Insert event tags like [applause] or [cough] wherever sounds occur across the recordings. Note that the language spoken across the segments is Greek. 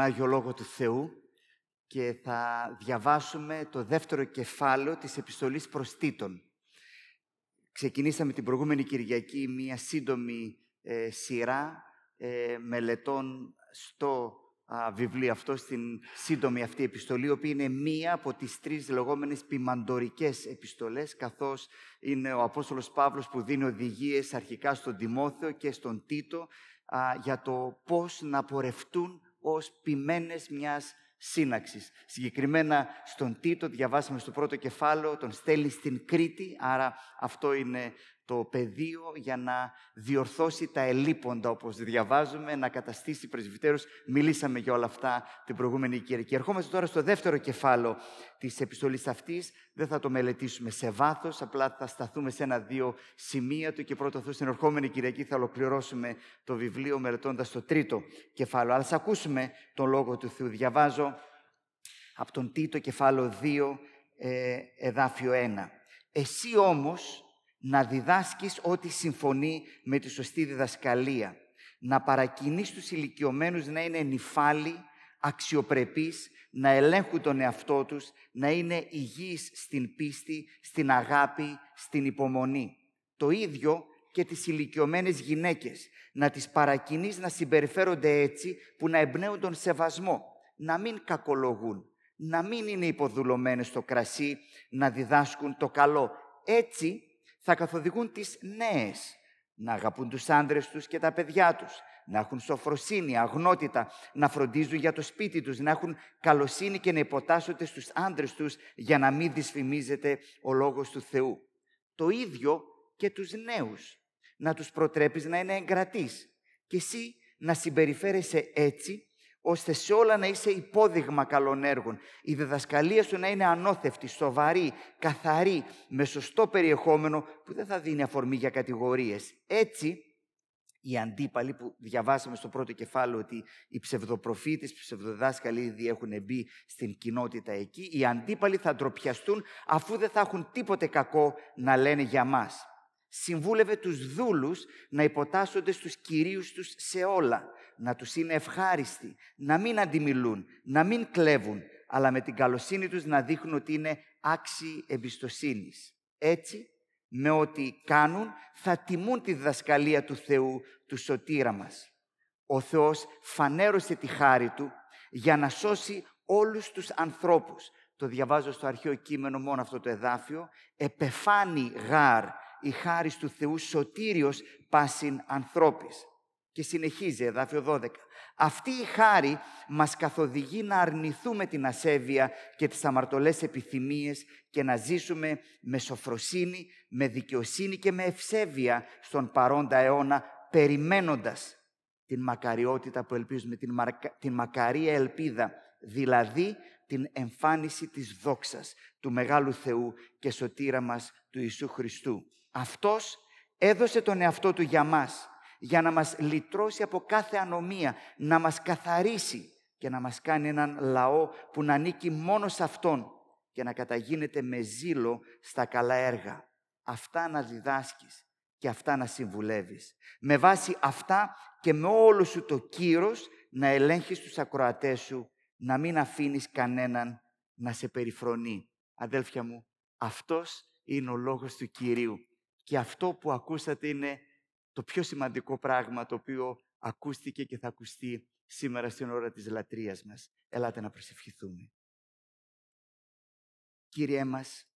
Άγιο Λόγο του Θεού και θα διαβάσουμε το δεύτερο κεφάλαιο της επιστολής προς Τίτων. Ξεκινήσαμε την προηγούμενη Κυριακή μία σύντομη ε, σειρά ε, μελετών στο βιβλίο αυτό, στην σύντομη αυτή επιστολή, η οποία είναι μία από τις τρεις λεγόμενες ποιμαντορικές επιστολές, καθώς είναι ο Απόστολος Παύλος που δίνει οδηγίες αρχικά στον Τιμόθεο και στον Τίτο για το πώς να πορευτούν ως ποιμένες μιας σύναξης. Συγκεκριμένα στον Τίτο, διαβάσαμε στο πρώτο κεφάλαιο, τον στέλνει στην Κρήτη, άρα αυτό είναι το πεδίο για να διορθώσει τα ελείποντα, όπως διαβάζουμε, να καταστήσει πρεσβυτέρους. Μιλήσαμε για όλα αυτά την προηγούμενη Κυριακή. Ερχόμαστε τώρα στο δεύτερο κεφάλαιο της επιστολής αυτής. Δεν θα το μελετήσουμε σε βάθος, απλά θα σταθούμε σε ένα-δύο σημεία του και πρώτο αυτός στην ερχόμενη Κυριακή θα ολοκληρώσουμε το βιβλίο μελετώντας το τρίτο κεφάλαιο. Αλλά ας ακούσουμε τον Λόγο του Θεού. Διαβάζω από τον Τίτο κεφάλαιο 2, ε, εδάφιο 1. Εσύ όμως να διδάσκεις ό,τι συμφωνεί με τη σωστή διδασκαλία. Να παρακινείς τους ηλικιωμένους να είναι νυφάλοι, αξιοπρεπείς, να ελέγχουν τον εαυτό τους, να είναι υγιείς στην πίστη, στην αγάπη, στην υπομονή. Το ίδιο και τις ηλικιωμένες γυναίκες, να τις παρακινείς να συμπεριφέρονται έτσι που να εμπνέουν τον σεβασμό, να μην κακολογούν, να μην είναι υποδουλωμένες στο κρασί, να διδάσκουν το καλό. Έτσι θα καθοδηγούν τις νέες να αγαπούν τους άντρες τους και τα παιδιά τους, να έχουν σοφροσύνη, αγνότητα, να φροντίζουν για το σπίτι τους, να έχουν καλοσύνη και να υποτάσσονται στους άντρες τους για να μην δυσφημίζεται ο λόγος του Θεού. Το ίδιο και τους νέους, να τους προτρέπεις να είναι εγκρατείς και εσύ να συμπεριφέρεσαι έτσι ώστε σε όλα να είσαι υπόδειγμα καλών έργων. Η διδασκαλία σου να είναι ανώθευτη, σοβαρή, καθαρή, με σωστό περιεχόμενο που δεν θα δίνει αφορμή για κατηγορίες. Έτσι, οι αντίπαλοι που διαβάσαμε στο πρώτο κεφάλαιο ότι οι ψευδοπροφήτες, οι ψευδοδάσκαλοι ήδη έχουν μπει στην κοινότητα εκεί, οι αντίπαλοι θα ντροπιαστούν αφού δεν θα έχουν τίποτε κακό να λένε για μας. Συμβούλευε τους δούλους να υποτάσσονται στους κυρίους τους σε όλα να τους είναι ευχάριστοι, να μην αντιμιλούν, να μην κλέβουν, αλλά με την καλοσύνη τους να δείχνουν ότι είναι άξιοι εμπιστοσύνης. Έτσι, με ό,τι κάνουν, θα τιμούν τη διδασκαλία του Θεού, του σωτήρα μας. Ο Θεός φανέρωσε τη χάρη Του για να σώσει όλους τους ανθρώπους. Το διαβάζω στο αρχαίο κείμενο μόνο αυτό το εδάφιο. «Επεφάνει γάρ η χάρη του Θεού σωτήριος πάσιν ανθρώπης». Και συνεχίζει, εδάφιο 12. Αυτή η χάρη μας καθοδηγεί να αρνηθούμε την ασέβεια και τις αμαρτωλές επιθυμίες και να ζήσουμε με σοφροσύνη, με δικαιοσύνη και με ευσέβεια στον παρόντα αιώνα, περιμένοντας την μακαριότητα που ελπίζουμε, την, την μακαρία ελπίδα, δηλαδή την εμφάνιση της δόξας του Μεγάλου Θεού και σωτήρα μας του Ιησού Χριστού. Αυτός έδωσε τον εαυτό Του για μας, για να μας λυτρώσει από κάθε ανομία, να μας καθαρίσει και να μας κάνει έναν λαό που να ανήκει μόνο σε Αυτόν και να καταγίνεται με ζήλο στα καλά έργα. Αυτά να διδάσκεις και αυτά να συμβουλεύεις. Με βάση αυτά και με όλο σου το κύρος να ελέγχεις τους ακροατές σου, να μην αφήνεις κανέναν να σε περιφρονεί. Αδέλφια μου, αυτός είναι ο λόγος του Κυρίου. Και αυτό που ακούσατε είναι το πιο σημαντικό πράγμα το οποίο ακούστηκε και θα ακουστεί σήμερα στην ώρα της λατρείας μας. Ελάτε να προσευχηθούμε. Κύριέ μας,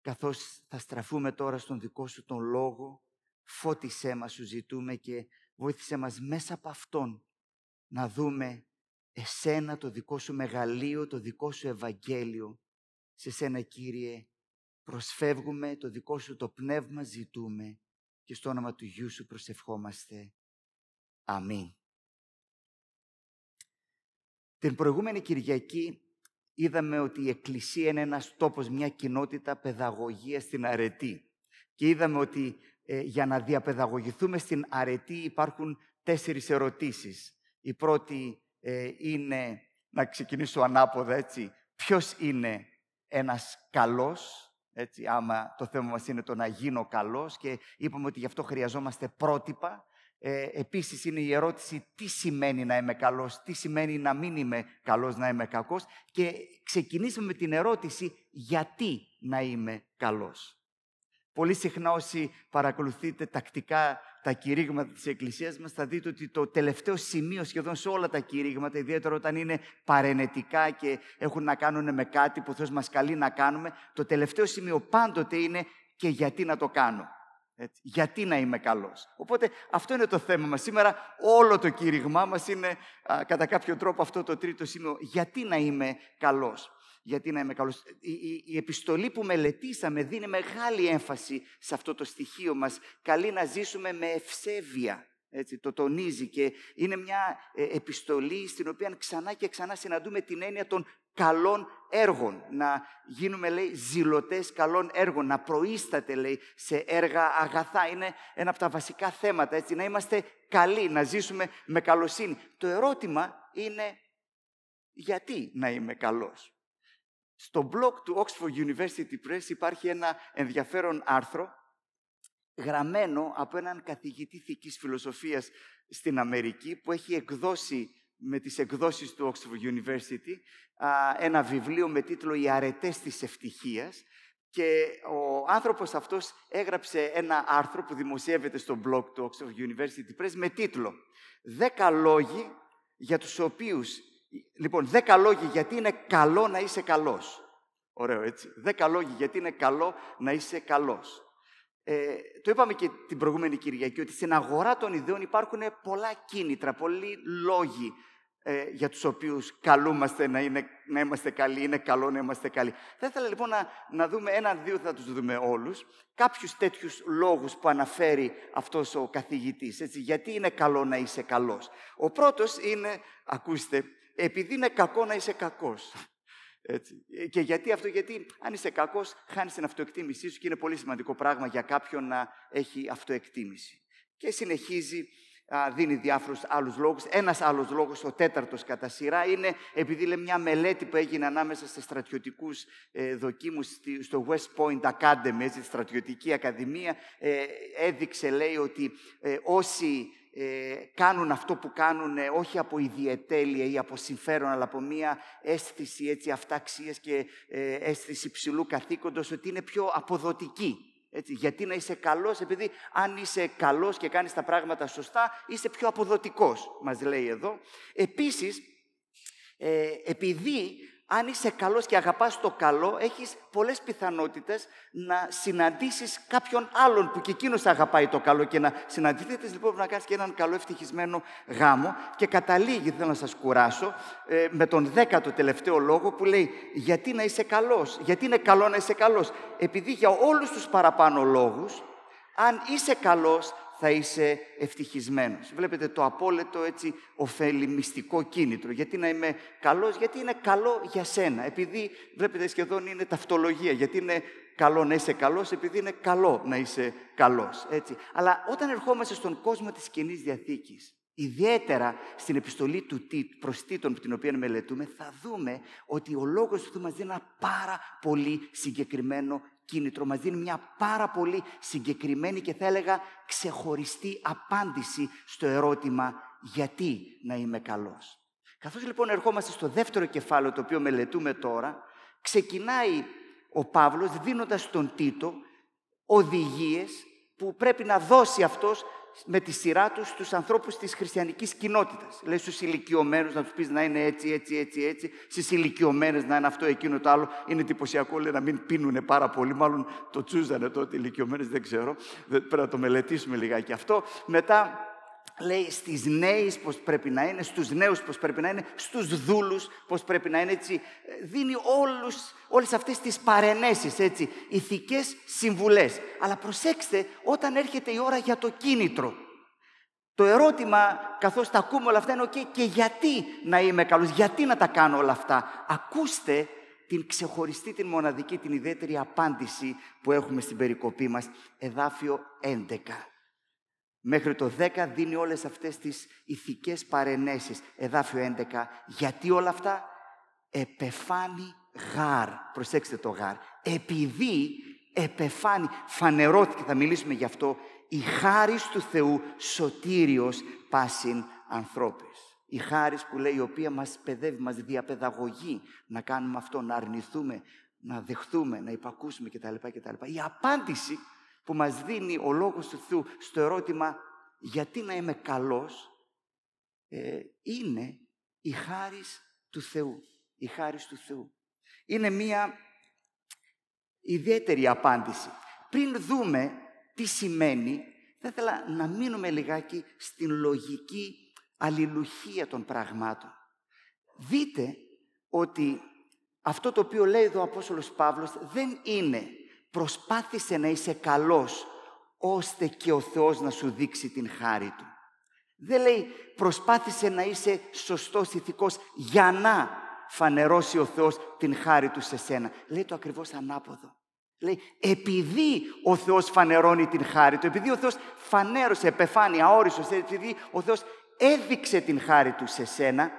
καθώς θα στραφούμε τώρα στον δικό σου τον λόγο, φώτισέ μας σου ζητούμε και βοήθησέ μας μέσα από αυτόν να δούμε εσένα το δικό σου μεγαλείο, το δικό σου Ευαγγέλιο. Σε σένα Κύριε προσφεύγουμε, το δικό σου το πνεύμα ζητούμε και στο όνομα του Γιού Σου προσευχόμαστε. Αμήν. Την προηγούμενη Κυριακή είδαμε ότι η Εκκλησία είναι ένας τόπος, μια κοινότητα παιδαγωγίας στην αρετή. Και είδαμε ότι ε, για να διαπαιδαγωγηθούμε στην αρετή υπάρχουν τέσσερις ερωτήσεις. Η πρώτη ε, είναι, να ξεκινήσω ανάποδα έτσι, ποιος είναι ένας καλός, έτσι, άμα το θέμα μας είναι το να γίνω καλός και είπαμε ότι γι' αυτό χρειαζόμαστε πρότυπα Ε, επίσης είναι η ερώτηση τι σημαίνει να είμαι καλός, τι σημαίνει να μην είμαι καλός, να είμαι κακός και ξεκινήσαμε με την ερώτηση γιατί να είμαι καλός. Πολύ συχνά όσοι παρακολουθείτε τακτικά τα κηρύγματα της Εκκλησίας μας θα δείτε ότι το τελευταίο σημείο σχεδόν σε όλα τα κηρύγματα, ιδιαίτερα όταν είναι παρενετικά και έχουν να κάνουν με κάτι που ο Θεός μας καλεί να κάνουμε, το τελευταίο σημείο πάντοτε είναι και γιατί να το κάνω. Έτσι. Γιατί να είμαι καλός. Οπότε αυτό είναι το θέμα μας. Σήμερα όλο το κήρυγμά μας είναι κατά κάποιο τρόπο αυτό το τρίτο σημείο. Γιατί να είμαι καλός. Γιατί να είμαι καλός. Η, η, η, επιστολή που μελετήσαμε δίνει μεγάλη έμφαση σε αυτό το στοιχείο μας. Καλή να ζήσουμε με ευσέβεια. Έτσι, το τονίζει και είναι μια ε, επιστολή στην οποία ξανά και ξανά συναντούμε την έννοια των καλών έργων. Να γίνουμε, λέει, ζηλωτές καλών έργων. Να προείσταται, λέει, σε έργα αγαθά. Είναι ένα από τα βασικά θέματα, έτσι. Να είμαστε καλοί, να ζήσουμε με καλοσύνη. Το ερώτημα είναι γιατί να είμαι καλός; Στο blog του Oxford University Press υπάρχει ένα ενδιαφέρον άρθρο γραμμένο από έναν καθηγητή θικής φιλοσοφίας στην Αμερική που έχει εκδώσει με τις εκδόσεις του Oxford University ένα βιβλίο με τίτλο «Οι αρετές της ευτυχίας» και ο άνθρωπος αυτός έγραψε ένα άρθρο που δημοσιεύεται στο blog του Oxford University Press με τίτλο «Δέκα λόγοι για τους οποίους...» Λοιπόν, δέκα λόγοι γιατί είναι καλό να είσαι καλός. Ωραίο, έτσι. Δέκα λόγοι γιατί είναι καλό να είσαι καλός. Ε, το είπαμε και την προηγούμενη Κυριακή, ότι στην αγορά των ιδεών υπάρχουν πολλά κίνητρα, πολλοί λόγοι ε, για τους οποίους καλούμαστε να, είναι, να είμαστε καλοί, είναι καλό να είμαστε καλοί. Θα ήθελα λοιπόν να, να δούμε έναν-δύο, θα τους δούμε όλους, κάποιους τέτοιους λόγους που αναφέρει αυτός ο καθηγητής. Έτσι, γιατί είναι καλό να είσαι καλός. Ο πρώτος είναι, ακούστε, επειδή είναι κακό να είσαι κακός. Έτσι. Και γιατί αυτό, γιατί αν είσαι κακός, χάνεις την αυτοεκτίμησή σου και είναι πολύ σημαντικό πράγμα για κάποιον να έχει αυτοεκτίμηση. Και συνεχίζει, δίνει διάφορους άλλους λόγους. Ένας άλλος λόγος, ο τέταρτος κατά σειρά, είναι επειδή λέει μια μελέτη που έγινε ανάμεσα σε στρατιωτικούς ε, δοκίμους στο West Point Academy, έτσι, στρατιωτική ακαδημία, ε, έδειξε, λέει, ότι ε, όσοι ε, κάνουν αυτό που κάνουν ε, όχι από ιδιαιτέλεια ή από συμφέρον, αλλά από μία αίσθηση έτσι, αυταξίας και ε, αίσθηση ψηλού καθήκοντος, ότι είναι πιο αποδοτική. Έτσι, γιατί να είσαι καλός, επειδή αν είσαι καλός και κάνεις τα πράγματα σωστά, είσαι πιο αποδοτικός, μας λέει εδώ. Επίσης, ε, επειδή αν είσαι καλός και αγαπάς το καλό, έχεις πολλές πιθανότητες να συναντήσεις κάποιον άλλον που και εκείνος αγαπάει το καλό και να συναντηθείτε λοιπόν να κάνεις και έναν καλό ευτυχισμένο γάμο και καταλήγει, θέλω να σας κουράσω, ε, με τον δέκατο τελευταίο λόγο που λέει γιατί να είσαι καλός, γιατί είναι καλό να είσαι καλός. Επειδή για όλους τους παραπάνω λόγους, αν είσαι καλός, θα είσαι ευτυχισμένος. Βλέπετε το απόλυτο έτσι ωφέλη μυστικό κίνητρο. Γιατί να είμαι καλός, γιατί είναι καλό για σένα. Επειδή βλέπετε σχεδόν είναι ταυτολογία. Γιατί είναι καλό να είσαι καλός, επειδή είναι καλό να είσαι καλός. Έτσι. Αλλά όταν ερχόμαστε στον κόσμο της κοινής Διαθήκης, Ιδιαίτερα στην επιστολή του προς Τίτων την οποία μελετούμε, θα δούμε ότι ο λόγος του μας δίνει ένα πάρα πολύ συγκεκριμένο κίνητρο. Μας δίνει μια πάρα πολύ συγκεκριμένη και θα έλεγα ξεχωριστή απάντηση στο ερώτημα γιατί να είμαι καλός; Καθώς λοιπόν ερχόμαστε στο δεύτερο κεφάλαιο το οποίο μελετούμε τώρα, ξεκινάει ο Παύλος δίνοντας τον Τίτο οδηγίες που πρέπει να δώσει αυτός με τη σειρά τους στους ανθρώπους της χριστιανικής κοινότητας. Λέει στους ηλικιωμένους να τους πεις να είναι έτσι, έτσι, έτσι, έτσι. Στις ηλικιωμένες να είναι αυτό, εκείνο, το άλλο. Είναι εντυπωσιακό, λέει, να μην πίνουν πάρα πολύ. Μάλλον το τσούζανε τότε οι ηλικιωμένες, δεν ξέρω. Πρέπει να το μελετήσουμε λιγάκι αυτό. Μετά λέει στις νέες πώς πρέπει να είναι, στους νέους πώς πρέπει να είναι, στους δούλους πώς πρέπει να είναι, έτσι. Δίνει όλους, όλες αυτές τις παρενέσεις, έτσι, ηθικές συμβουλές. Αλλά προσέξτε, όταν έρχεται η ώρα για το κίνητρο, το ερώτημα, καθώς τα ακούμε όλα αυτά, είναι okay, και γιατί να είμαι καλός, γιατί να τα κάνω όλα αυτά; Ακούστε την ξεχωριστή, την μοναδική, την ιδιαίτερη απάντηση που έχουμε στην περικοπή μας, εδάφιο 11. Μέχρι το 10 δίνει όλες αυτές τις ηθικές παρενέσεις. Εδάφιο 11. Γιατί όλα αυτά; Επεφάνει γάρ. Προσέξτε το γάρ. Επειδή επεφάνει, φανερώθηκε, θα μιλήσουμε γι' αυτό, η χάρις του Θεού σωτήριος πάσιν ανθρώπες. Η χάρις που λέει η οποία μας παιδεύει, μας διαπαιδαγωγεί να κάνουμε αυτό, να αρνηθούμε, να δεχθούμε, να υπακούσουμε κτλ. κτλ. Η απάντηση που μας δίνει ο Λόγος του Θεού στο ερώτημα γιατί να είμαι καλός ε, είναι η χάρις του Θεού. Η χάρις του Θεού. Είναι μία ιδιαίτερη απάντηση. Πριν δούμε τι σημαίνει, θα ήθελα να μείνουμε λιγάκι στην λογική αλληλουχία των πραγμάτων. Δείτε ότι αυτό το οποίο λέει εδώ ο Απόστολος Παύλος δεν είναι προσπάθησε να είσαι καλός ώστε και ο Θεός να σου δείξει την χάρη Του. Δεν λέει προσπάθησε να είσαι σωστός ηθικός για να φανερώσει ο Θεός την χάρη Του σε σένα. Λέει το ακριβώς ανάποδο. Λέει, επειδή ο Θεός φανερώνει την χάρη Του, επειδή ο Θεός φανέρωσε, επεφάνει, αόριστος, επειδή ο Θεός έδειξε την χάρη Του σε σένα,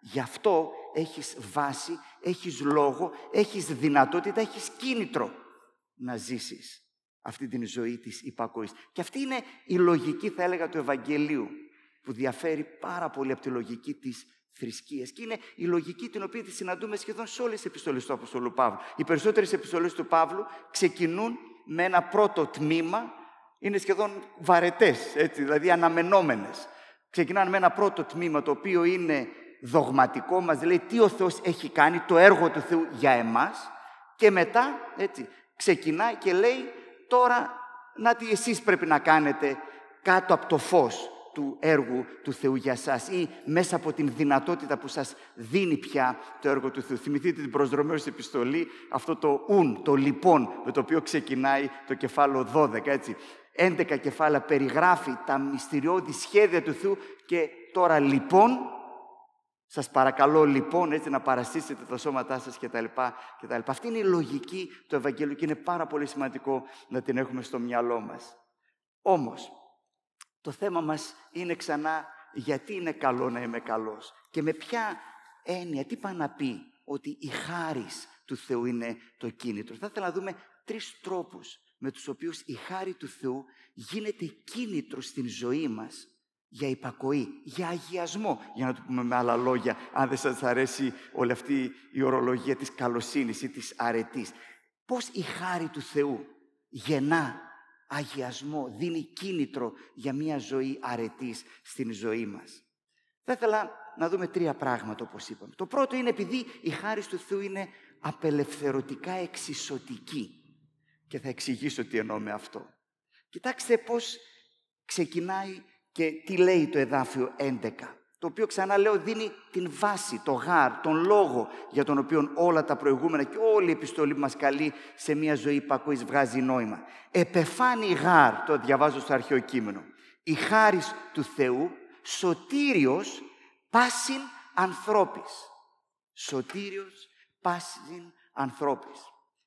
γι' αυτό έχεις βάση, έχεις λόγο, έχεις δυνατότητα, έχεις κίνητρο να ζήσεις αυτή την ζωή της υπακοής. Και αυτή είναι η λογική, θα έλεγα, του Ευαγγελίου, που διαφέρει πάρα πολύ από τη λογική της θρησκείας. Και είναι η λογική την οποία τη συναντούμε σχεδόν σε όλες τις επιστολές του Αποστολού Παύλου. Οι περισσότερες επιστολές του Παύλου ξεκινούν με ένα πρώτο τμήμα, είναι σχεδόν βαρετές, έτσι, δηλαδή αναμενόμενες. Ξεκινάνε με ένα πρώτο τμήμα το οποίο είναι δογματικό, μας λέει τι ο Θεός έχει κάνει, το έργο του Θεού για εμάς και μετά έτσι, ξεκινάει και λέει τώρα να τι εσείς πρέπει να κάνετε κάτω από το φως του έργου του Θεού για σας ή μέσα από την δυνατότητα που σας δίνει πια το έργο του Θεού. Θυμηθείτε την προσδρομέως επιστολή, αυτό το ουν, το λοιπόν, με το οποίο ξεκινάει το κεφάλαιο 12, έτσι. 11 κεφάλαια περιγράφει τα μυστηριώδη σχέδια του Θεού και τώρα λοιπόν σας παρακαλώ λοιπόν έτσι να παρασύσετε τα σώματά σας και τα λοιπά και τα λοιπά. Αυτή είναι η λογική του Ευαγγέλιου και είναι πάρα πολύ σημαντικό να την έχουμε στο μυαλό μας. Όμως, το θέμα μας είναι ξανά γιατί είναι καλό να είμαι καλός και με ποια έννοια, τι πάει να πει ότι η χάρις του Θεού είναι το κίνητρο. Θα ήθελα να δούμε τρεις τρόπους με τους οποίους η χάρη του Θεού γίνεται κίνητρο στην ζωή μας για υπακοή, για αγιασμό, για να το πούμε με άλλα λόγια, αν δεν σας αρέσει όλη αυτή η ορολογία της καλοσύνης ή της αρετής. Πώς η χάρη του Θεού γεννά αγιασμό, δίνει κίνητρο για μια ζωή αρετής στην ζωή μας; Θα ήθελα να δούμε τρία πράγματα όπως είπαμε. Το πρώτο είναι επειδή η χάρη του Θεού είναι απελευθερωτικά εξισωτική. Και θα εξηγήσω τι εννοώ με αυτό. Κοιτάξτε πώς ξεκινάει και τι λέει το εδάφιο 11, το οποίο ξανά λέω δίνει την βάση, το γάρ, τον λόγο για τον οποίο όλα τα προηγούμενα και όλη η επιστολή που μας καλεί σε μια ζωή υπακοής βγάζει νόημα. Επεφάνει γάρ, το διαβάζω στο αρχαίο κείμενο, η χάρις του Θεού, σωτήριος πάσιν ανθρώπης. Σωτήριος πάσιν ανθρώπης.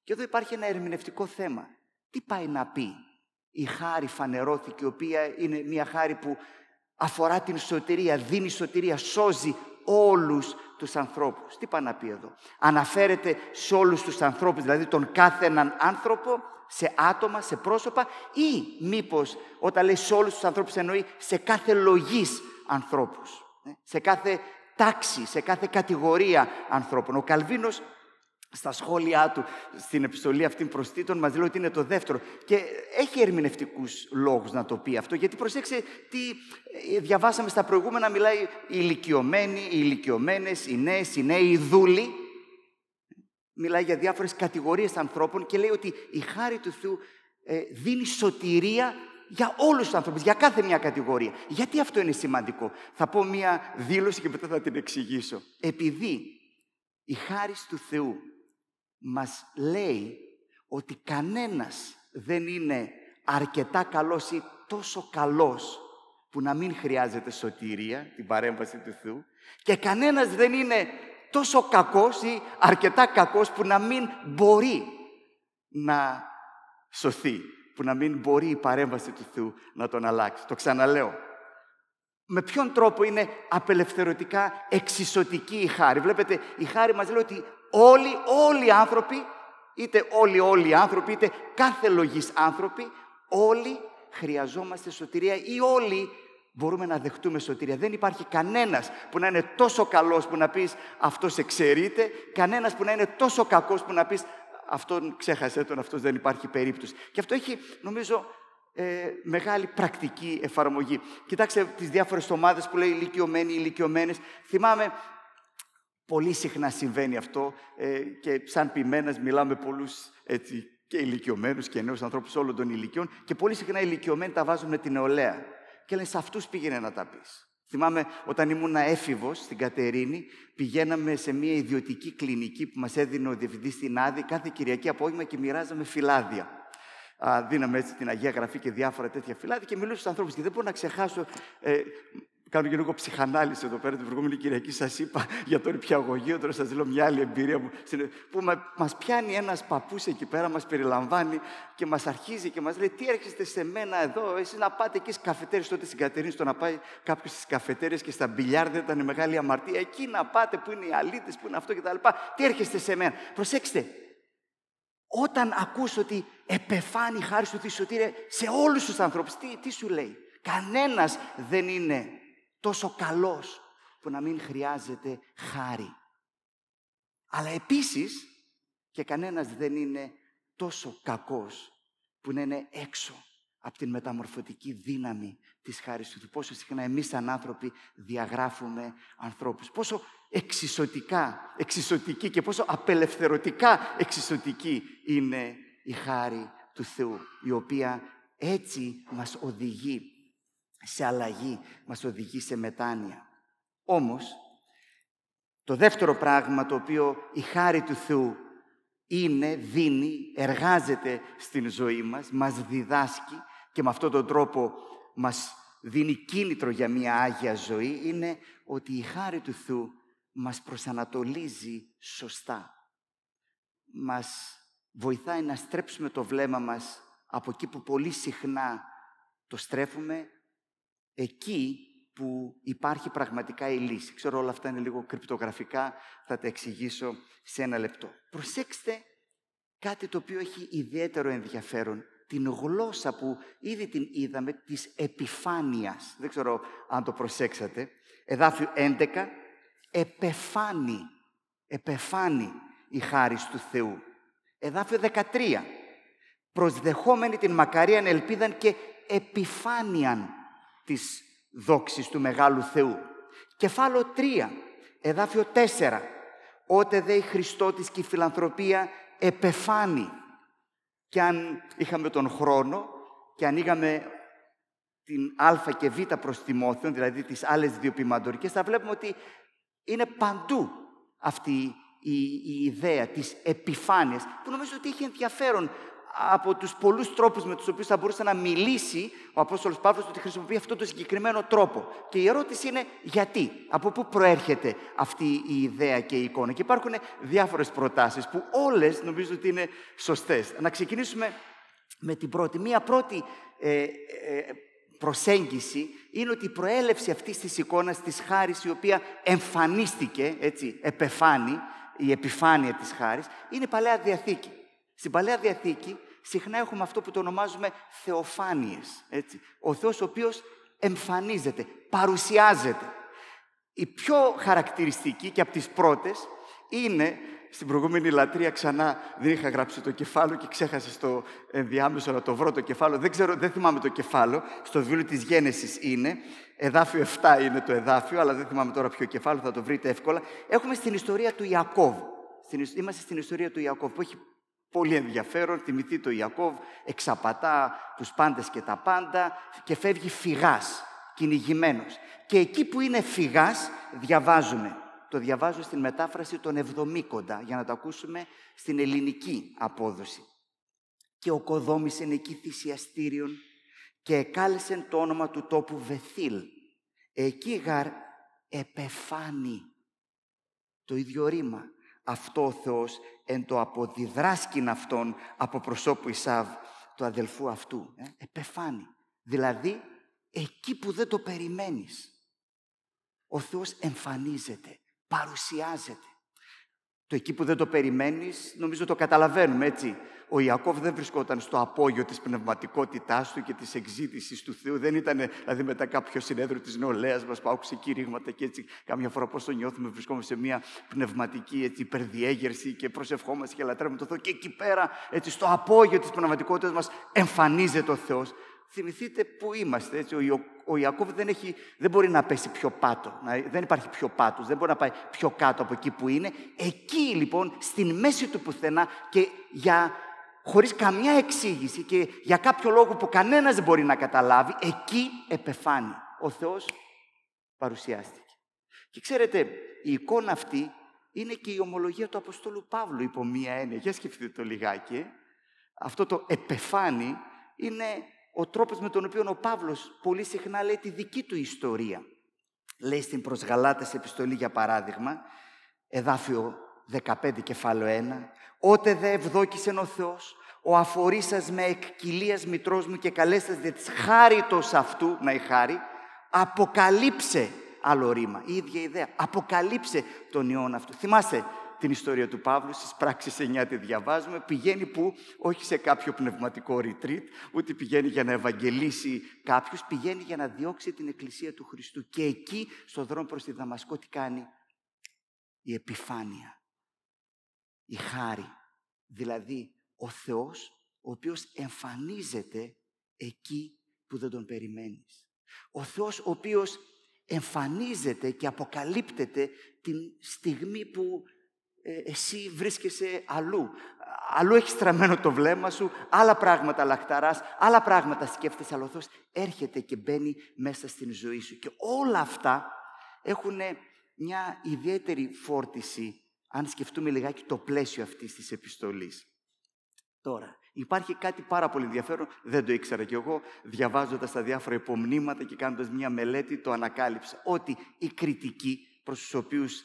Και εδώ υπάρχει ένα ερμηνευτικό θέμα. Τι πάει να πει; Η χάρη φανερώθηκε, η οποία είναι μια χάρη που αφορά την σωτηρία, δίνει σωτηρία, σώζει όλους τους ανθρώπους. Τι πάει να πει εδώ; Αναφέρεται σε όλους τους ανθρώπους, δηλαδή τον κάθε έναν άνθρωπο, σε άτομα, σε πρόσωπα ή μήπως όταν λέει σε όλους τους ανθρώπους εννοεί σε κάθε λογής ανθρώπους, ε, σε κάθε τάξη, σε κάθε κατηγορία ανθρώπων. Ο Καλβίνος στα σχόλιά του στην επιστολή αυτήν προς Τίτων μας λέει ότι είναι το δεύτερο και έχει ερμηνευτικούς λόγους να το πει αυτό γιατί προσέξτε τι ε, διαβάσαμε στα προηγούμενα μιλάει οι ηλικιωμένοι, οι ηλικιωμένες, οι νέες, οι νέοι, οι δούλοι μιλάει για διάφορες κατηγορίες ανθρώπων και λέει ότι η χάρη του Θεού ε, δίνει σωτηρία για όλους τους ανθρώπους, για κάθε μια κατηγορία. Γιατί αυτό είναι σημαντικό; Θα πω μια δήλωση και μετά θα την εξηγήσω. Επειδή η χάρη του Θεού μας λέει ότι κανένας δεν είναι αρκετά καλός ή τόσο καλός που να μην χρειάζεται σωτηρία, την παρέμβαση του Θεού, και κανένας δεν είναι τόσο κακός ή αρκετά κακός που να μην μπορεί να σωθεί, που να μην μπορεί η παρέμβαση του Θεού να τον αλλάξει. Το ξαναλέω. Με ποιον τρόπο είναι απελευθερωτικά εξισωτική η χάρη; Βλέπετε, η χάρη μας λέει ότι όλοι, όλοι οι άνθρωποι, είτε όλοι όλοι οι άνθρωποι, είτε κάθε λογής άνθρωποι, όλοι χρειαζόμαστε σωτηρία ή όλοι μπορούμε να δεχτούμε σωτηρία. Δεν υπάρχει κανένας που να είναι τόσο καλός που να πεις αυτός εξαιρείται, κανένας που να είναι τόσο κακός που να πεις αυτόν ξέχασε τον, αυτός δεν υπάρχει περίπτωση. Και αυτό έχει, νομίζω, ε, μεγάλη πρακτική εφαρμογή. Κοιτάξτε τις διάφορες ομάδες που λέει ηλικιωμένοι, ηλικιωμένες. Θυμάμαι, πολύ συχνά συμβαίνει αυτό ε, και σαν ποιμένας μιλάμε πολλούς έτσι, και ηλικιωμένους και νέους ανθρώπους όλων των ηλικιών και πολύ συχνά οι ηλικιωμένοι τα βάζουν με την νεολαία. Και λένε σε αυτούς πήγαινε να τα πεις. Θυμάμαι όταν ήμουν έφηβος στην Κατερίνη, πηγαίναμε σε μια ιδιωτική κλινική που μας έδινε ο διευθυντής στην Άδη κάθε Κυριακή απόγευμα και μοιράζαμε φυλάδια. Α, δίναμε έτσι την Αγία Γραφή και διάφορα τέτοια φυλάδια και μιλούσα στους ανθρώπους. Και δεν μπορώ να ξεχάσω. Ε, κάνω και λίγο ψυχανάλυση εδώ πέρα την προηγούμενη Κυριακή. Σας είπα για τον υπηαγωγείο, τώρα σας λέω μια άλλη εμπειρία μου. Που μα πιάνει ένας παππούς εκεί πέρα, μας περιλαμβάνει και μας αρχίζει και μας λέει: Τι έρχεστε σε μένα εδώ, εσείς να πάτε εκεί στις καφετέρειες. Τότε στην Κατερίνη, στο να πάει κάποιος στις καφετέρειες και στα μπιλιάρδια ήταν μεγάλη αμαρτία. Εκεί να πάτε που είναι οι αλήτες, που είναι αυτό κτλ. Τι έρχεστε σε μένα. Προσέξτε, όταν ακούς ότι επεφάνει χάρη σου τη σωτήρια σε όλους τους ανθρώπους, τι, τι σου λέει; Κανένας δεν είναι τόσο καλός που να μην χρειάζεται χάρη. Αλλά επίσης και κανένας δεν είναι τόσο κακός που να είναι έξω από την μεταμορφωτική δύναμη της χάρης του. Πόσο συχνά εμείς σαν άνθρωποι διαγράφουμε ανθρώπους. Πόσο εξισωτικά, εξισωτική και πόσο απελευθερωτικά εξισωτική είναι η χάρη του Θεού, η οποία έτσι μας οδηγεί σε αλλαγή, μας οδηγεί σε μετάνοια. Όμως, το δεύτερο πράγμα το οποίο η χάρη του Θεού είναι, δίνει, εργάζεται στην ζωή μας, μας διδάσκει και με αυτόν τον τρόπο μας δίνει κίνητρο για μια Άγια ζωή, είναι ότι η χάρη του Θεού μας προσανατολίζει σωστά. Μας βοηθάει να στρέψουμε το βλέμμα μας από εκεί που πολύ συχνά το στρέφουμε, εκεί που υπάρχει πραγματικά η λύση. Ξέρω όλα αυτά είναι λίγο κρυπτογραφικά, θα τα εξηγήσω σε ένα λεπτό. Προσέξτε κάτι το οποίο έχει ιδιαίτερο ενδιαφέρον. Την γλώσσα που ήδη την είδαμε της επιφάνειας. Δεν ξέρω αν το προσέξατε. Εδάφιο 11. Επεφάνει. Επεφάνει η χάρη του Θεού. Εδάφιο 13. Προσδεχόμενη την μακαρίαν ελπίδαν και επιφάνειαν της δόξης του Μεγάλου Θεού. Κεφάλαιο 3. Εδάφιο 4. Ότε δε η Χριστότης και η φιλανθρωπία επεφάνει. Και αν είχαμε τον χρόνο και ανοίγαμε την Α και Β προς Τιμόθεον, δηλαδή τις άλλες δύο ποιμαντορικές, θα βλέπουμε ότι είναι παντού αυτή η, η ιδέα της επιφάνειας, που νομίζω ότι έχει ενδιαφέρον από τους πολλούς τρόπους με τους οποίους θα μπορούσε να μιλήσει ο Απόστολος Παύλος ότι χρησιμοποιεί αυτόν τον συγκεκριμένο τρόπο. Και η ερώτηση είναι γιατί, από πού προέρχεται αυτή η ιδέα και η εικόνα. Και υπάρχουν διάφορες προτάσεις που όλες νομίζω ότι είναι σωστές. Να ξεκινήσουμε με την πρώτη. Μία πρώτη ε, ε, προσέγγιση είναι ότι η προέλευση αυτής της εικόνας της χάρης η οποία εμφανίστηκε, έτσι, επεφάνει, η επιφάνεια της χάρης, είναι η Παλαιά Διαθήκη. Στην Παλαιά Διαθήκη συχνά έχουμε αυτό που το ονομάζουμε θεοφάνειες. Έτσι. Ο Θεός ο οποίος εμφανίζεται, παρουσιάζεται. Η πιο χαρακτηριστική και από τις πρώτες είναι στην προηγούμενη λατρεία ξανά δεν είχα γράψει το κεφάλαιο και ξέχασα στο ενδιάμεσο να το βρω το κεφάλαιο. Δεν ξέρω, δεν θυμάμαι το κεφάλαιο. Στο βιβλίο της Γένεσης είναι. Εδάφιο 7 είναι το εδάφιο, αλλά δεν θυμάμαι τώρα ποιο κεφάλαιο, θα το βρείτε εύκολα. Έχουμε στην ιστορία του Ιακώβ. Είμαστε στην ιστορία του Ιακώβ που έχει πολύ ενδιαφέρον. Θυμηθεί το Ιακώβ, εξαπατά τους πάντες και τα πάντα και φεύγει φυγάς, κυνηγημένος. Και εκεί που είναι φυγάς διαβάζουμε το διαβάζω στην μετάφραση των Εβδομήκοντα, για να το ακούσουμε στην ελληνική απόδοση. Και ο κοδόμησεν εκεί θυσιαστήριον και εκάλεσεν το όνομα του τόπου Βεθήλ. Εκεί γαρ επεφάνει το ίδιο ρήμα. Αυτό ο Θεός εν το αποδιδράσκην αυτόν από προσώπου Ισάβ, του αδελφού αυτού. Ε, επεφάνει. Δηλαδή, εκεί που δεν το περιμένεις, ο Θεός εμφανίζεται παρουσιάζεται. Το εκεί που δεν το περιμένεις, νομίζω το καταλαβαίνουμε, έτσι. Ο Ιακώβ δεν βρισκόταν στο απόγειο της πνευματικότητάς του και της εξήτησης του Θεού. Δεν ήταν, δηλαδή, μετά κάποιο συνέδριο της νεολαίας μας, πάω ξεκήρυγματα και έτσι, κάμια φορά πώς το νιώθουμε, βρισκόμαστε σε μια πνευματική έτσι, υπερδιέγερση και προσευχόμαστε και λατρεύουμε τον Θεό. Και εκεί πέρα, έτσι, στο απόγειο της πνευματικότητας μας, εμφανίζεται ο Θεός. Θυμηθείτε πού είμαστε. Έτσι. Ο, ο Ιακώβ δεν, έχει, δεν μπορεί να πέσει πιο πάτο. Να, δεν υπάρχει πιο πάτος. Δεν μπορεί να πάει πιο κάτω από εκεί που είναι. Εκεί λοιπόν, στην μέση του πουθενά και για, χωρίς καμιά εξήγηση και για κάποιο λόγο που κανένας δεν μπορεί να καταλάβει, εκεί επεφάνει. Ο Θεός παρουσιάστηκε. Και ξέρετε, η εικόνα αυτή είναι και η ομολογία του Αποστόλου Παύλου υπό μία έννοια. Για σκεφτείτε το λιγάκι. Αυτό το επεφάνει είναι ο τρόπος με τον οποίο ο Παύλος πολύ συχνά λέει τη δική του ιστορία. Λέει στην προς Γαλάτες επιστολή για παράδειγμα, εδάφιο 15 κεφάλαιο 1, «Ότε δε ευδόκησε ο Θεός, ο αφορήσας με εκκυλίας μητρός μου και καλέσας δε της χάριτος αυτού, να η χάρη, αποκαλύψε άλλο ρήμα, η ίδια ιδέα, αποκαλύψε τον ιόν αυτού. Θυμάστε, την ιστορία του Παύλου, στις πράξεις 9 τη διαβάζουμε, πηγαίνει που, όχι σε κάποιο πνευματικό retreat, ούτε πηγαίνει για να ευαγγελίσει κάποιους, πηγαίνει για να διώξει την Εκκλησία του Χριστού. Και εκεί, στο δρόμο προς τη Δαμασκό, τι κάνει; Η επιφάνεια, η χάρη, δηλαδή ο Θεός, ο οποίος εμφανίζεται εκεί που δεν τον περιμένεις. Ο Θεός ο οποίος εμφανίζεται και αποκαλύπτεται την στιγμή που ε, εσύ βρίσκεσαι αλλού. Αλλού έχεις στραμμένο το βλέμμα σου, άλλα πράγματα λαχταράς, άλλα πράγματα σκέφτεσαι, αλλά ο Θεός έρχεται και μπαίνει μέσα στην ζωή σου. Και όλα αυτά έχουν μια ιδιαίτερη φόρτιση, αν σκεφτούμε λιγάκι το πλαίσιο αυτής της επιστολής. Τώρα, υπάρχει κάτι πάρα πολύ ενδιαφέρον, δεν το ήξερα κι εγώ, διαβάζοντας τα διάφορα υπομνήματα και κάνοντας μια μελέτη, το ανακάλυψα, ότι οι κριτικοί προς τους οποίους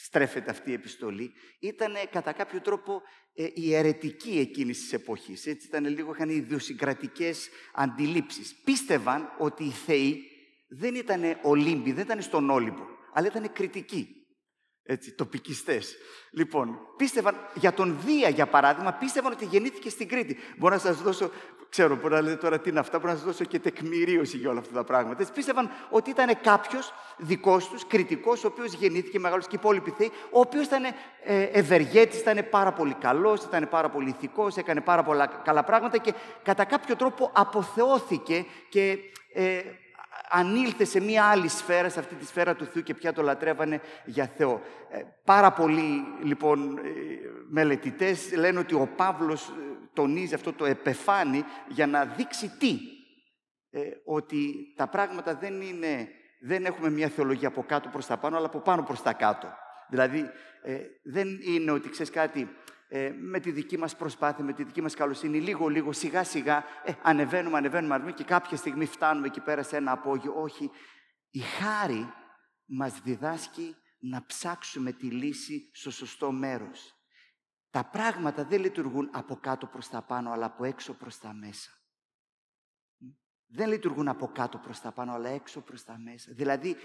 στρέφεται αυτή η επιστολή, ήταν κατά κάποιο τρόπο ε, η αιρετική εκείνης της εποχής. Έτσι ήταν λίγο, είχαν ιδιοσυγκρατικές αντιλήψεις. Πίστευαν ότι οι θεοί δεν ήταν Ολύμποι, δεν ήταν στον Όλυμπο, αλλά ήταν κριτικοί. Έτσι, τοπικιστές. Λοιπόν, πίστευαν για τον Δία, για παράδειγμα, πίστευαν ότι γεννήθηκε στην Κρήτη. Μπορώ να σας δώσω Ξέρω, μπορεί να λέτε τώρα τι είναι αυτά, μπορεί να σας δώσω και τεκμηρίωση για όλα αυτά τα πράγματα. Έτσι, πίστευαν ότι ήταν κάποιος δικός τους, κριτικός, ο οποίος γεννήθηκε μεγάλος και υπόλοιποι θεοί, ο οποίος ήταν ε, ευεργέτης, ήταν πάρα πολύ καλός, ήταν πάρα πολύ ηθικός, έκανε πάρα πολλά καλά πράγματα και κατά κάποιο τρόπο αποθεώθηκε και ε, ανήλθε σε μία άλλη σφαίρα, σε αυτή τη σφαίρα του Θεού και πια το λατρεύανε για Θεό. Ε, πάρα πολλοί λοιπόν ε, μελετητές λένε ότι ο Παύλος τονίζει αυτό το επεφάνι για να δείξει τι. Ε, ότι τα πράγματα δεν είναι, δεν έχουμε μια θεολογία από κάτω προς τα πάνω, αλλά από πάνω προς τα κάτω. Δηλαδή, ε, δεν είναι ότι, ξέρεις κάτι, ε, με τη δική μας προσπάθεια, με τη δική μας καλοσύνη, λίγο-λίγο, σιγά-σιγά, ε, ανεβαίνουμε, ανεβαίνουμε, ανεβαίνουμε και κάποια στιγμή φτάνουμε εκεί πέρα σε ένα απόγειο. Όχι, η χάρη μας διδάσκει να ψάξουμε τη λύση στο σωστό μέρος. Τα πράγματα δεν λειτουργούν από κάτω προς τα πάνω, αλλά από έξω προς τα μέσα. Δεν λειτουργούν από κάτω προς τα πάνω, αλλά έξω προς τα μέσα. Δηλαδή,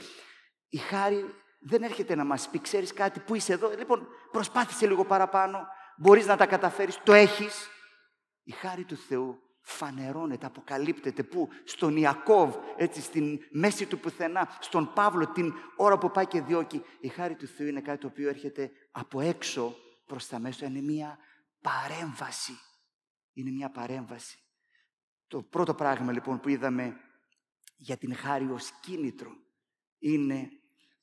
η χάρη δεν έρχεται να μας πει, ξέρεις κάτι, που είσαι εδώ; Λοιπόν, προσπάθησε λίγο παραπάνω, μπορείς να τα καταφέρεις, το έχεις. Η χάρη του Θεού φανερώνεται, αποκαλύπτεται. Πού; Στον Ιακώβ, έτσι, στην μέση του πουθενά, στον Παύλο, την ώρα που πάει και διώκει. Η χάρη του Θεού είναι κάτι το οποίο έρχεται από έξω προς τα μέσα. Είναι μια παρέμβαση. Είναι μια παρέμβαση. Το πρώτο πράγμα λοιπόν που είδαμε για την χάρη ως κίνητρο είναι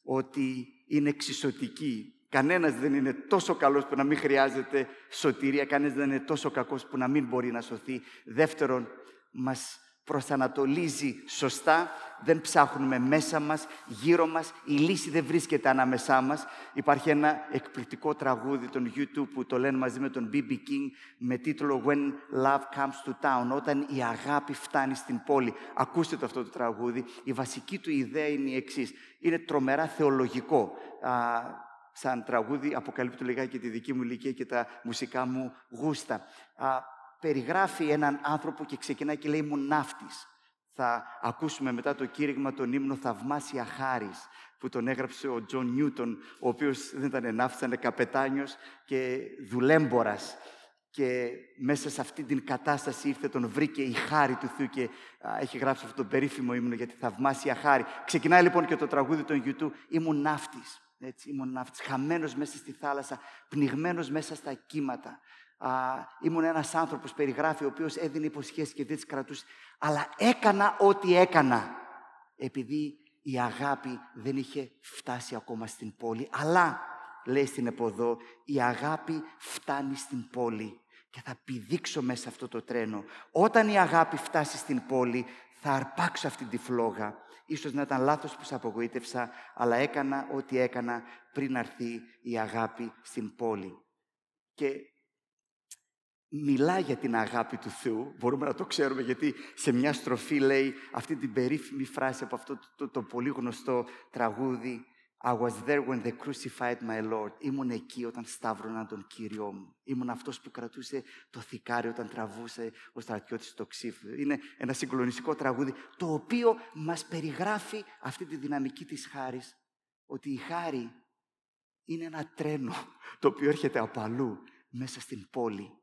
ότι είναι εξισωτική. Κανένας δεν είναι τόσο καλός που να μην χρειάζεται σωτηρία, κανένας δεν είναι τόσο κακός που να μην μπορεί να σωθεί. Δεύτερον, μας προσανατολίζει σωστά, δεν ψάχνουμε μέσα μας, γύρω μας, η λύση δεν βρίσκεται ανάμεσά μας. Υπάρχει ένα εκπληκτικό τραγούδι των YouTube που το λένε μαζί με τον B.B. King με τίτλο When Love Comes to Town, όταν η αγάπη φτάνει στην πόλη. Ακούστε το αυτό το τραγούδι. Η βασική του ιδέα είναι η εξής. Είναι τρομερά θεολογικό. Α, σαν τραγούδι αποκαλύπτω λιγάκι τη δική μου ηλικία και τα μουσικά μου γούστα. Α, περιγράφει έναν άνθρωπο και ξεκινάει και λέει «Ήμουν ναύτης». Θα ακούσουμε μετά το κήρυγμα τον ύμνο «Θαυμάσια χάρις» που τον έγραψε ο Τζον Νιούτον, ο οποίος δεν ήταν ναύτης, ήταν καπετάνιος και δουλέμπορας. Και μέσα σε αυτή την κατάσταση ήρθε, τον βρήκε η χάρη του Θεού και έχει γράψει αυτό το περίφημο ύμνο για τη θαυμάσια χάρη. Ξεκινάει λοιπόν και το τραγούδι των YouTube «Ήμουν ναύτης». Έτσι, ήμουν ναύτης, χαμένος μέσα στη θάλασσα, πνιγμένος μέσα στα κύματα. Α, ήμουν ένας άνθρωπος, περιγράφει, ο οποίος έδινε υποσχέσεις και δεν τις κρατούσε. Αλλά έκανα ό,τι έκανα, επειδή η αγάπη δεν είχε φτάσει ακόμα στην πόλη. Αλλά, λέει στην εποδό, η αγάπη φτάνει στην πόλη και θα πηδήξω μέσα αυτό το τρένο. Όταν η αγάπη φτάσει στην πόλη, θα αρπάξω αυτή τη φλόγα. Ίσως να ήταν λάθος που σε απογοήτευσα, αλλά έκανα ό,τι έκανα πριν έρθει η αγάπη στην πόλη. Και μιλά για την αγάπη του Θεού. Μπορούμε να το ξέρουμε γιατί σε μια στροφή λέει αυτή την περίφημη φράση από αυτό το, το, πολύ γνωστό τραγούδι I was there when they crucified my Lord. Ήμουν εκεί όταν σταύρωναν τον Κύριό μου. Ήμουν αυτός που κρατούσε το θικάρι όταν τραβούσε ο στρατιώτης το ξύφο. Είναι ένα συγκλονιστικό τραγούδι το οποίο μας περιγράφει αυτή τη δυναμική της χάρης. Ότι η χάρη είναι ένα τρένο το οποίο έρχεται από αλλού μέσα στην πόλη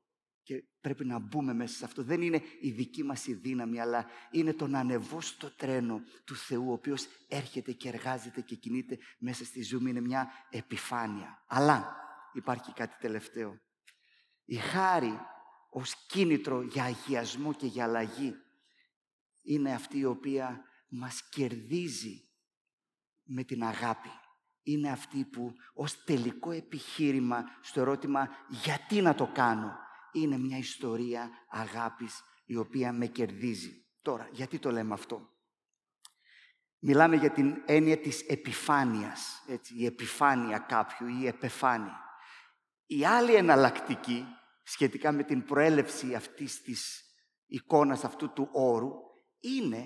και πρέπει να μπούμε μέσα σε αυτό. Δεν είναι η δική μας η δύναμη, αλλά είναι το να ανεβώ στο τρένο του Θεού, ο οποίος έρχεται και εργάζεται και κινείται μέσα στη ζωή. Είναι μια επιφάνεια. Αλλά υπάρχει κάτι τελευταίο. Η χάρη ως κίνητρο για αγιασμό και για αλλαγή είναι αυτή η οποία μας κερδίζει με την αγάπη. Είναι αυτή που ως τελικό επιχείρημα στο ερώτημα γιατί να το κάνω είναι μια ιστορία αγάπης η οποία με κερδίζει. Τώρα, γιατί το λέμε αυτό; Μιλάμε για την έννοια της επιφάνειας, έτσι, η επιφάνεια κάποιου ή η επεφάνεια. Η άλλη εναλλακτική σχετικά με την προέλευση αυτής της εικόνας αυτού του όρου είναι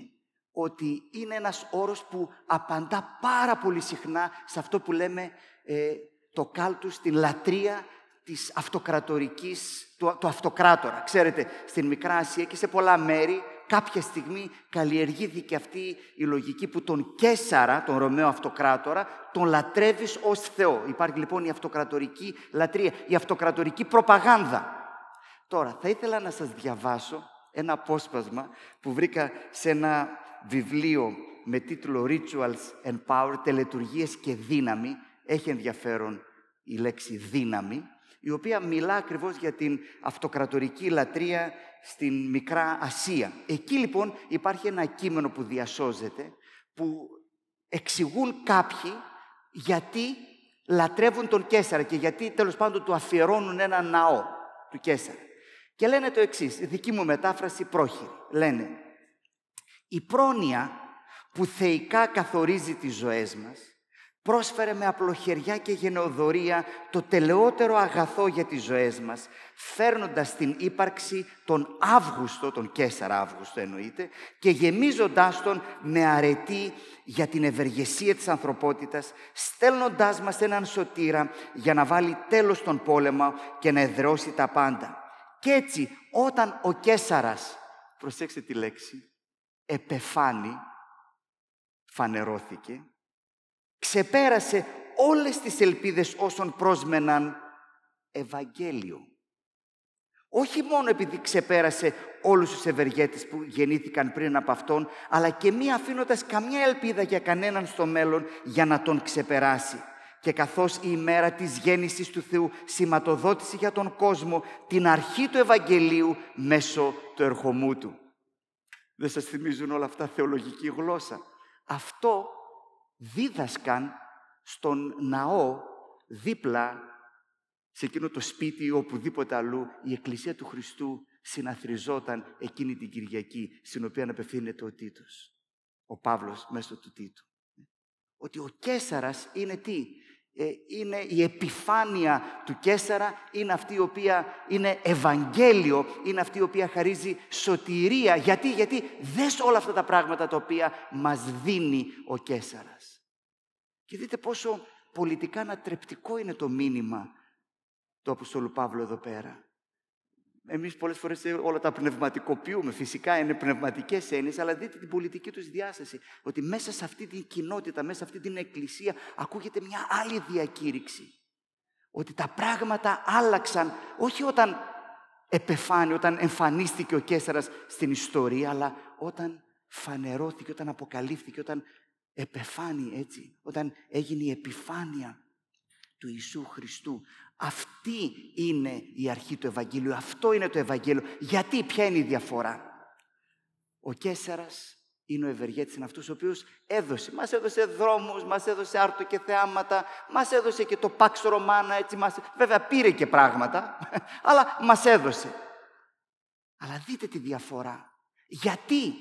ότι είναι ένας όρος που απαντά πάρα πολύ συχνά σε αυτό που λέμε ε, το κάλτους, την λατρεία της αυτοκρατορικής, του, του αυτοκράτορα. Ξέρετε, στην Μικρά Ασία και σε πολλά μέρη κάποια στιγμή καλλιεργήθηκε αυτή η λογική που τον Κέσαρα, τον Ρωμαίο Αυτοκράτορα, τον λατρεύεις ως Θεό. Υπάρχει λοιπόν η αυτοκρατορική λατρεία, η αυτοκρατορική προπαγάνδα. Τώρα, θα ήθελα να σας διαβάσω ένα απόσπασμα που βρήκα σε ένα βιβλίο με τίτλο Rituals and Power, τελετουργίες και δύναμη. Έχει ενδιαφέρον η λέξη δύναμη η οποία μιλά ακριβώς για την αυτοκρατορική λατρεία στην Μικρά Ασία. Εκεί λοιπόν υπάρχει ένα κείμενο που διασώζεται, που εξηγούν κάποιοι γιατί λατρεύουν τον Κέσσαρα και γιατί τέλος πάντων του αφιερώνουν ένα ναό του Κέσσαρα. Και λένε το εξής, η δική μου μετάφραση πρόχειρη. Λένε, η πρόνοια που θεϊκά καθορίζει τις ζωές μας πρόσφερε με απλοχεριά και γενεοδορία το τελεότερο αγαθό για τις ζωές μας, φέρνοντας την ύπαρξη τον Αύγουστο, τον Κέσσαρα Αύγουστο εννοείται, και γεμίζοντάς τον με αρετή για την ευεργεσία της ανθρωπότητας, στέλνοντάς μας έναν σωτήρα για να βάλει τέλος στον πόλεμο και να εδραιώσει τα πάντα. Και έτσι, όταν ο Κέσσαρας, προσέξτε τη λέξη, επεφάνει, φανερώθηκε, ξεπέρασε όλες τις ελπίδες όσων πρόσμεναν Ευαγγέλιο. Όχι μόνο επειδή ξεπέρασε όλους τους ευεργέτες που γεννήθηκαν πριν από Αυτόν, αλλά και μη αφήνοντας καμιά ελπίδα για κανέναν στο μέλλον για να τον ξεπεράσει. Και καθώς η ημέρα της γέννησης του Θεού σηματοδότησε για τον κόσμο την αρχή του Ευαγγελίου μέσω του ερχομού Του. Δεν σας θυμίζουν όλα αυτά θεολογική γλώσσα. Αυτό δίδασκαν στον ναό δίπλα σε εκείνο το σπίτι ή οπουδήποτε αλλού η Εκκλησία του Χριστού συναθριζόταν εκείνη την Κυριακή στην οποία απευθύνεται ο Τίτος. Ο Παύλος μέσω του Τίτου. Ότι ο Κέσαρας είναι τι; Ε, είναι η επιφάνεια του Κέσαρα, είναι αυτή η οποία είναι Ευαγγέλιο, είναι αυτή η οποία χαρίζει σωτηρία. Γιατί, γιατί δες όλα αυτά τα πράγματα τα οποία μας δίνει ο Κέσαρας. Και δείτε πόσο πολιτικά ανατρεπτικό είναι το μήνυμα του Αποστόλου Παύλου εδώ πέρα. Εμείς πολλές φορές όλα τα πνευματικοποιούμε. Φυσικά είναι πνευματικές έννοιες, αλλά δείτε την πολιτική τους διάσταση. Ότι μέσα σε αυτή την κοινότητα, μέσα σε αυτή την εκκλησία, ακούγεται μια άλλη διακήρυξη. Ότι τα πράγματα άλλαξαν, όχι όταν επεφάνει, όταν εμφανίστηκε ο Κέσσαρας στην ιστορία, αλλά όταν φανερώθηκε, όταν αποκαλύφθηκε, όταν επεφάνει έτσι, όταν έγινε η επιφάνεια του Ιησού Χριστού. Αυτή είναι η αρχή του Ευαγγέλιου, αυτό είναι το Ευαγγέλιο. Γιατί, ποια είναι η διαφορά; Ο Κέσσαρας είναι ο ευεργέτης, είναι αυτός ο οποίος έδωσε. Μας έδωσε δρόμους, μας έδωσε άρτο και θεάματα, μας έδωσε και το Pax Romana, έτσι μας... Βέβαια πήρε και πράγματα, [laughs] αλλά μας έδωσε. Αλλά δείτε τη διαφορά. Γιατί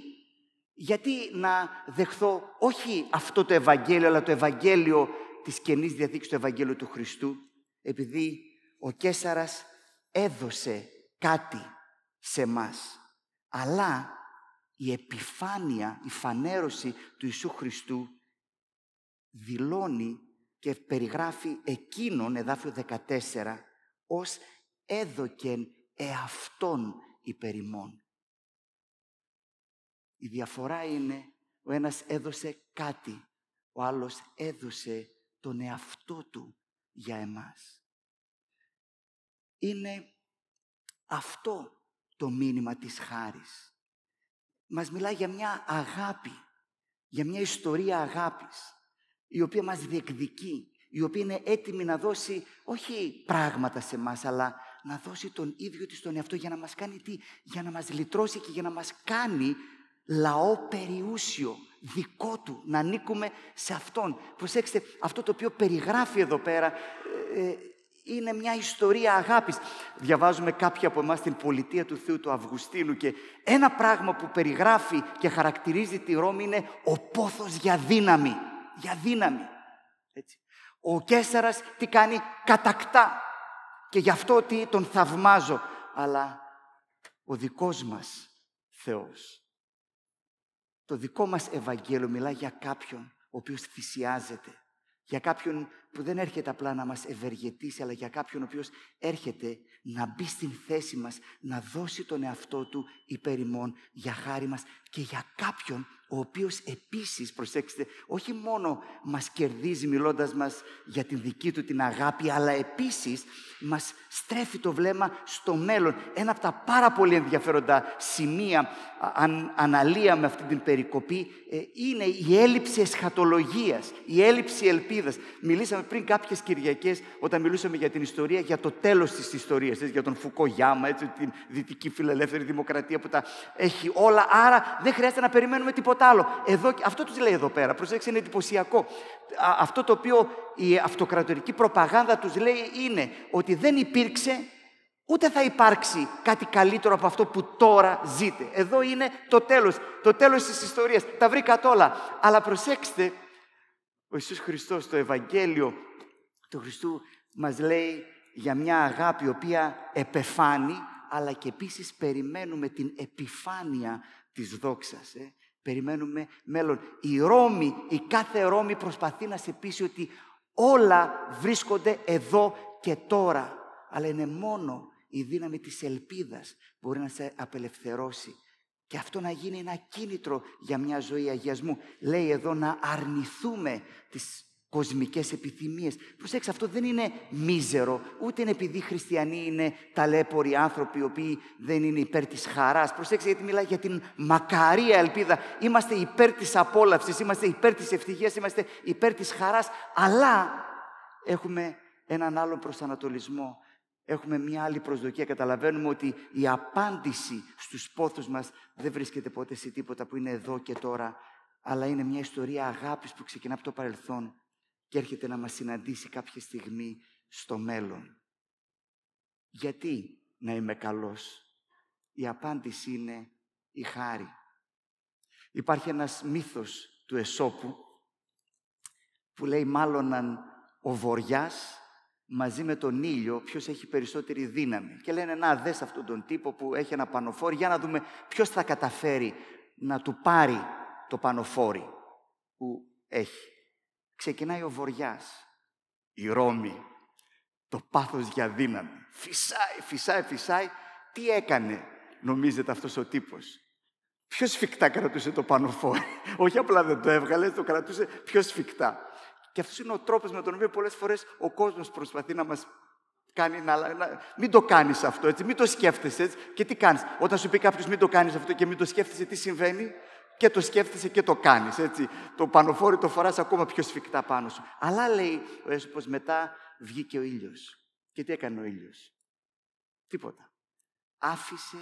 γιατί να δεχθώ όχι αυτό το Ευαγγέλιο, αλλά το Ευαγγέλιο της Καινής Διαθήκης, το Ευαγγέλιο του Χριστού, επειδή ο Κέσαρας έδωσε κάτι σε μας. Αλλά η επιφάνεια, η φανέρωση του Ιησού Χριστού δηλώνει και περιγράφει εκείνον, εδάφιο 14, ως έδοκεν εαυτόν υπερημών. Η διαφορά είναι ο ένας έδωσε κάτι, ο άλλος έδωσε τον εαυτό του για εμάς. Είναι αυτό το μήνυμα της χάρης. Μας μιλάει για μια αγάπη, για μια ιστορία αγάπης, η οποία μας διεκδικεί, η οποία είναι έτοιμη να δώσει όχι πράγματα σε μας, αλλά να δώσει τον ίδιο της τον εαυτό για να μας κάνει τι, για να μας λυτρώσει και για να μας κάνει λαό περιούσιο, δικό του, να ανήκουμε σε Αυτόν. Προσέξτε, αυτό το οποίο περιγράφει εδώ πέρα ε, ε, είναι μια ιστορία αγάπης. Διαβάζουμε κάποια από εμάς την πολιτεία του Θεού του Αυγουστίνου και ένα πράγμα που περιγράφει και χαρακτηρίζει τη Ρώμη είναι ο πόθος για δύναμη. Για δύναμη. Έτσι. Ο Κέσσαρας τι κάνει, κατακτά. Και γι' αυτό ότι τον θαυμάζω. Αλλά ο δικός μας Θεός το δικό μας Ευαγγέλιο μιλά για κάποιον ο οποίος θυσιάζεται. Για κάποιον που δεν έρχεται απλά να μας ευεργετήσει, αλλά για κάποιον ο οποίος έρχεται να μπει στην θέση μας, να δώσει τον εαυτό του υπέρ για χάρη μας και για κάποιον ο οποίος επίσης, προσέξτε, όχι μόνο μας κερδίζει μιλώντας μας για την δική του την αγάπη, αλλά επίσης μας στρέφει το βλέμμα στο μέλλον. Ένα από τα πάρα πολύ ενδιαφέροντα σημεία, αν αναλύαμε αυτή την περικοπή, ε, είναι η έλλειψη εσχατολογίας, η έλλειψη ελπίδας. Μιλήσαμε πριν κάποιες Κυριακές, όταν μιλούσαμε για την ιστορία, για το τέλος της ιστορίας, για τον Φουκό Γιάμα, την δυτική φιλελεύθερη δημοκρατία που τα έχει όλα, άρα δεν χρειάζεται να περιμένουμε τίποτα άλλο. Εδώ, αυτό τους λέει εδώ πέρα. Προσέξτε, είναι εντυπωσιακό. Αυτό το οποίο η αυτοκρατορική προπαγάνδα τους λέει είναι ότι δεν υπήρξε ούτε θα υπάρξει κάτι καλύτερο από αυτό που τώρα ζείτε. Εδώ είναι το τέλος, το τέλος της ιστορίας. Τα βρήκατε όλα. Αλλά προσέξτε, ο Ιησούς Χριστός, το Ευαγγέλιο του Χριστού μας λέει για μια αγάπη η οποία επεφάνει, αλλά και επίσης περιμένουμε την επιφάνεια της δόξας. Ε. Περιμένουμε μέλλον. Η Ρώμη, η κάθε Ρώμη προσπαθεί να σε πείσει ότι όλα βρίσκονται εδώ και τώρα. Αλλά είναι μόνο η δύναμη της ελπίδας που μπορεί να σε απελευθερώσει. Και αυτό να γίνει ένα κίνητρο για μια ζωή αγιασμού. Λέει εδώ να αρνηθούμε τις κοσμικές επιθυμίες. Προσέξτε, αυτό δεν είναι μίζερο, ούτε είναι επειδή οι χριστιανοί είναι ταλέποροι άνθρωποι οι οποίοι δεν είναι υπέρ της χαράς. Προσέξτε, γιατί μιλάει για την μακαρία ελπίδα. Είμαστε υπέρ της απόλαυσης, είμαστε υπέρ της ευτυχίας, είμαστε υπέρ της χαράς, αλλά έχουμε έναν άλλο προσανατολισμό. Έχουμε μια άλλη προσδοκία. Καταλαβαίνουμε ότι η απάντηση στους πόθους μας δεν βρίσκεται ποτέ σε τίποτα που είναι εδώ και τώρα, αλλά είναι μια ιστορία αγάπης που ξεκινά από το παρελθόν και έρχεται να μας συναντήσει κάποια στιγμή στο μέλλον. Γιατί να είμαι καλός; Η απάντηση είναι η χάρη. Υπάρχει ένας μύθος του Εσώπου που λέει μάλλον αν ο βοριάς μαζί με τον ήλιο ποιος έχει περισσότερη δύναμη. Και λένε να δες αυτόν τον τύπο που έχει ένα πανοφόρι για να δούμε ποιος θα καταφέρει να του πάρει το πανοφόρι που έχει ξεκινάει ο βοριάς, η Ρώμη, το πάθος για δύναμη. Φυσάει, φυσάει, φυσάει Τι έκανε, νομίζετε, αυτός ο τύπος; Πιο σφιχτά κρατούσε το πανοφόρι; [laughs] Όχι απλά δεν το έβγαλε, το κρατούσε πιο σφιχτά; Και αυτός είναι ο τρόπος με τον οποίο πολλές φορές ο κόσμος προσπαθεί να μας κάνει να, να. Μην το κάνεις αυτό έτσι, μην το σκέφτεσαι έτσι. Και τι κάνεις; Όταν σου πει κάποιος μην το κάνεις αυτό και μην το σκέφτεσαι, τι συμβαίνει; Και το σκέφτεσαι και το κάνεις. Το πανοφόρι το φοράς ακόμα πιο σφιχτά πάνω σου. Αλλά λέει ο Έσωπο μετά βγήκε ο ήλιος. Και τι έκανε ο ήλιος; Τίποτα. Άφησε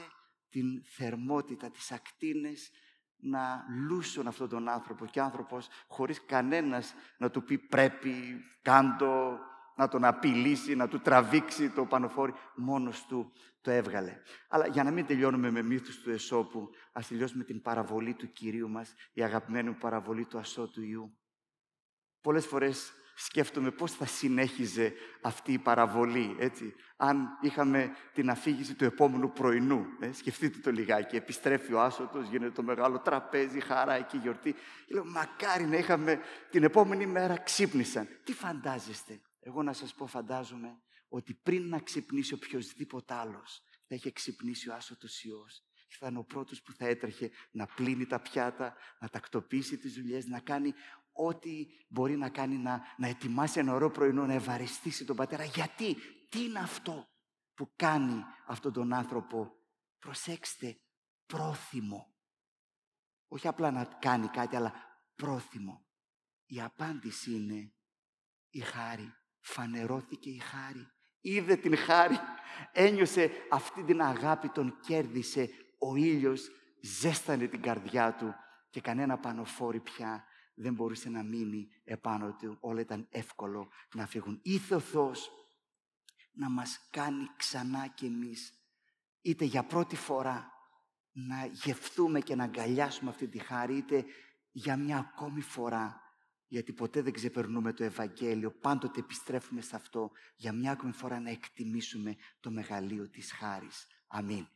την θερμότητα, τις ακτίνες να λούσουν αυτόν τον άνθρωπο και ο άνθρωπος χωρίς κανένας να του πει πρέπει, κάντο, να τον απειλήσει, να του τραβήξει το πανοφόρι, μόνος του το έβγαλε. Αλλά για να μην τελειώνουμε με μύθους του Εσώπου, ας τελειώσουμε την παραβολή του Κυρίου μας, η αγαπημένη παραβολή του Ασώτου Ιού. Πολλές φορές σκέφτομαι πώς θα συνέχιζε αυτή η παραβολή, έτσι. Αν είχαμε την αφήγηση του επόμενου πρωινού, ε, σκεφτείτε το λιγάκι, επιστρέφει ο Άσωτος, γίνεται το μεγάλο τραπέζι, χαρά εκεί, γιορτή. Και λέω, μακάρι να είχαμε την επόμενη μέρα ξύπνησαν. Τι φαντάζεστε; Εγώ να σας πω, φαντάζομαι, ότι πριν να ξυπνήσει οποιοδήποτε άλλος, θα είχε ξυπνήσει ο Άσωτος Υιός θα είναι ο πρώτος που θα έτρεχε να πλύνει τα πιάτα, να τακτοποιήσει τις δουλειές, να κάνει ό,τι μπορεί να κάνει να, να ετοιμάσει ένα ωραίο πρωινό, να ευαριστήσει τον πατέρα. Γιατί, τι είναι αυτό που κάνει αυτόν τον άνθρωπο, προσέξτε, πρόθυμο. Όχι απλά να κάνει κάτι, αλλά πρόθυμο. Η απάντηση είναι η χάρη. Φανερώθηκε η χάρη. Είδε την χάρη. Ένιωσε αυτή την αγάπη, τον κέρδισε. Ο ήλιος ζέστανε την καρδιά του και κανένα πανοφόρι πια δεν μπορούσε να μείνει επάνω του. Όλα ήταν εύκολο να φύγουν. Ήθε ο Θεός να μας κάνει ξανά κι εμείς, είτε για πρώτη φορά, να γευθούμε και να αγκαλιάσουμε αυτή τη χάρη, είτε για μια ακόμη φορά, γιατί ποτέ δεν ξεπερνούμε το Ευαγγέλιο, πάντοτε επιστρέφουμε σε αυτό, για μια ακόμη φορά να εκτιμήσουμε το μεγαλείο της χάρης. Αμήν.